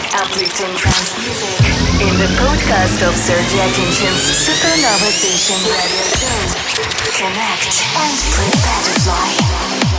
uplifting trance music in the podcast of Sergey Akinshin's Supernova Station radio show. Connect and prepare to fly.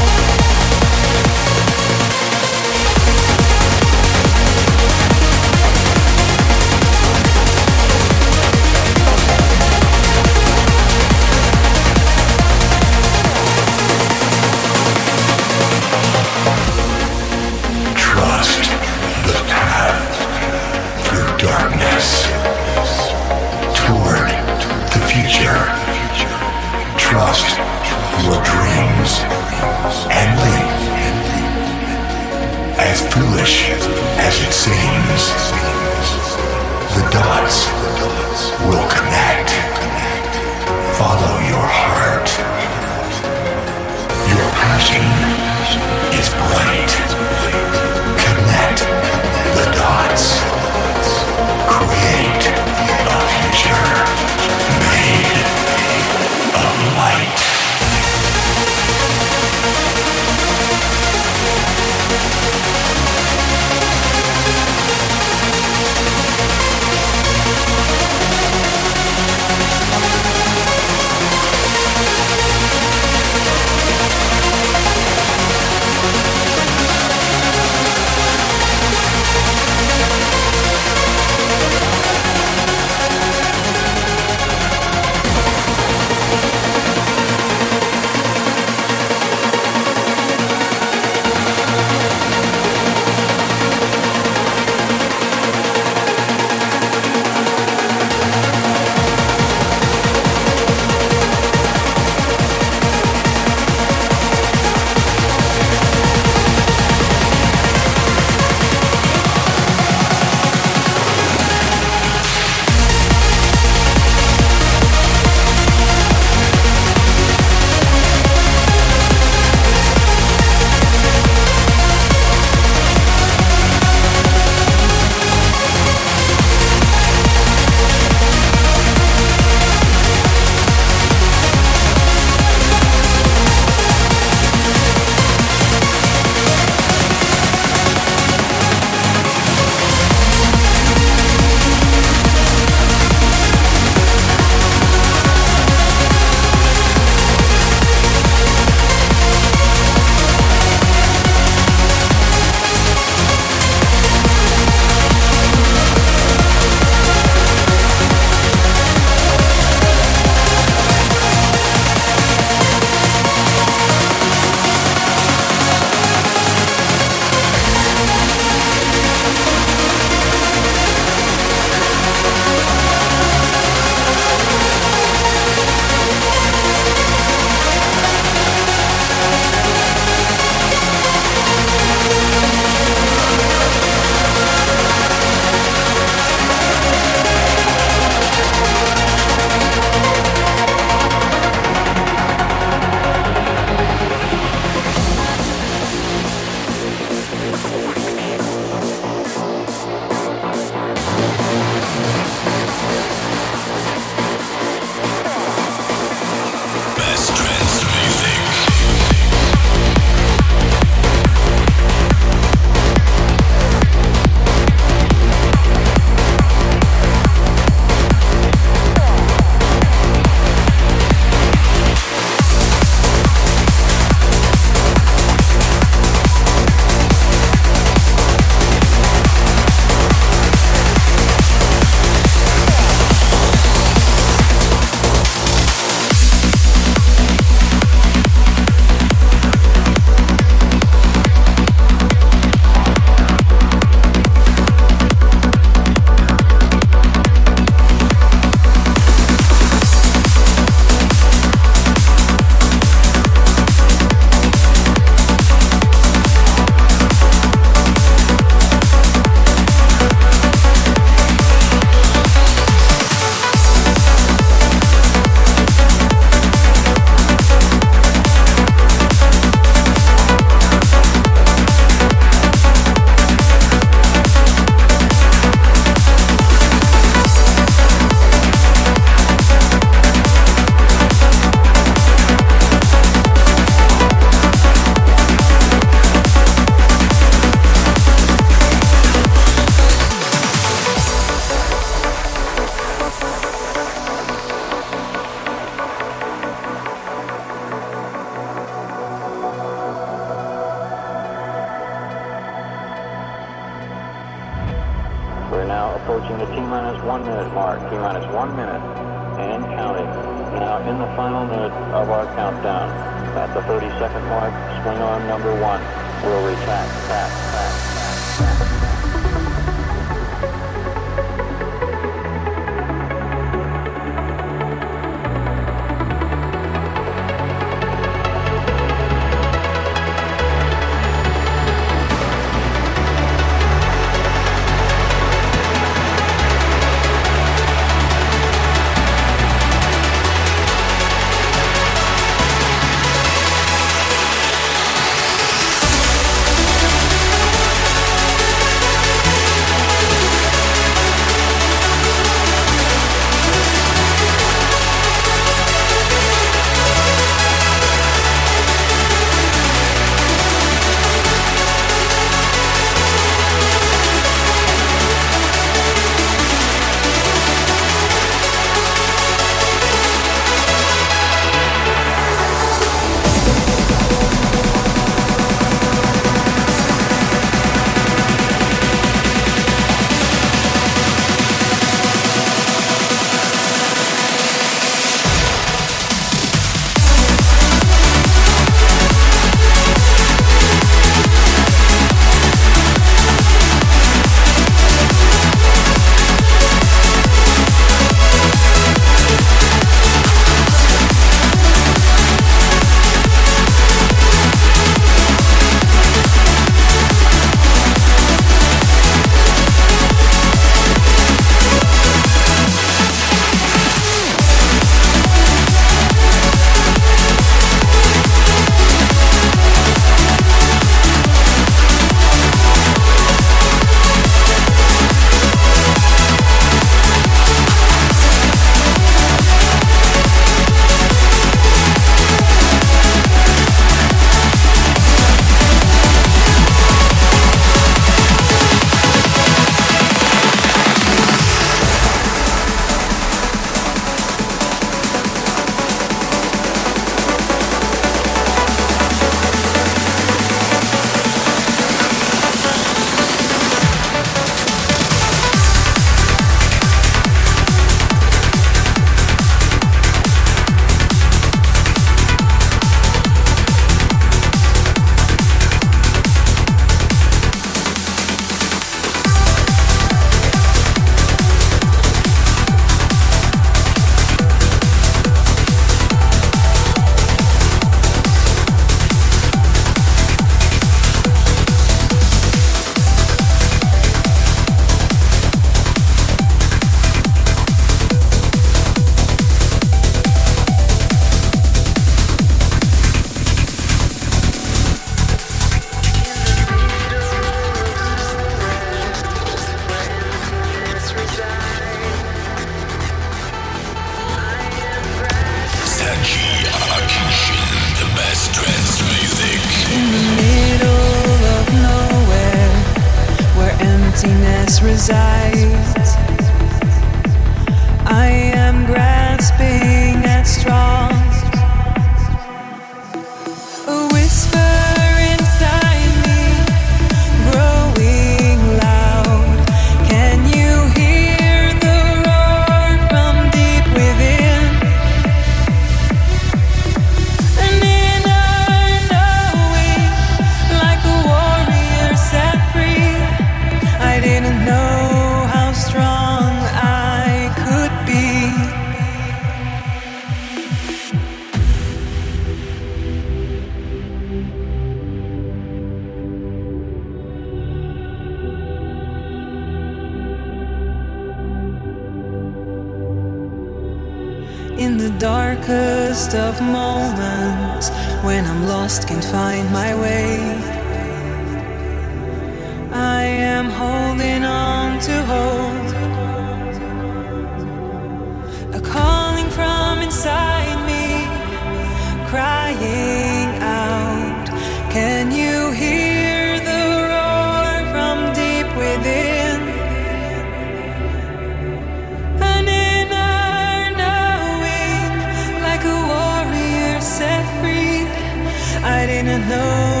Know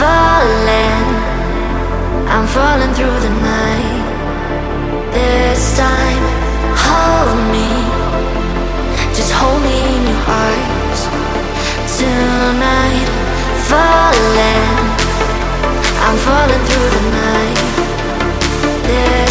falling, I'm falling through the night. This time, hold me, just hold me in your arms. Tonight, falling, I'm falling through the night. This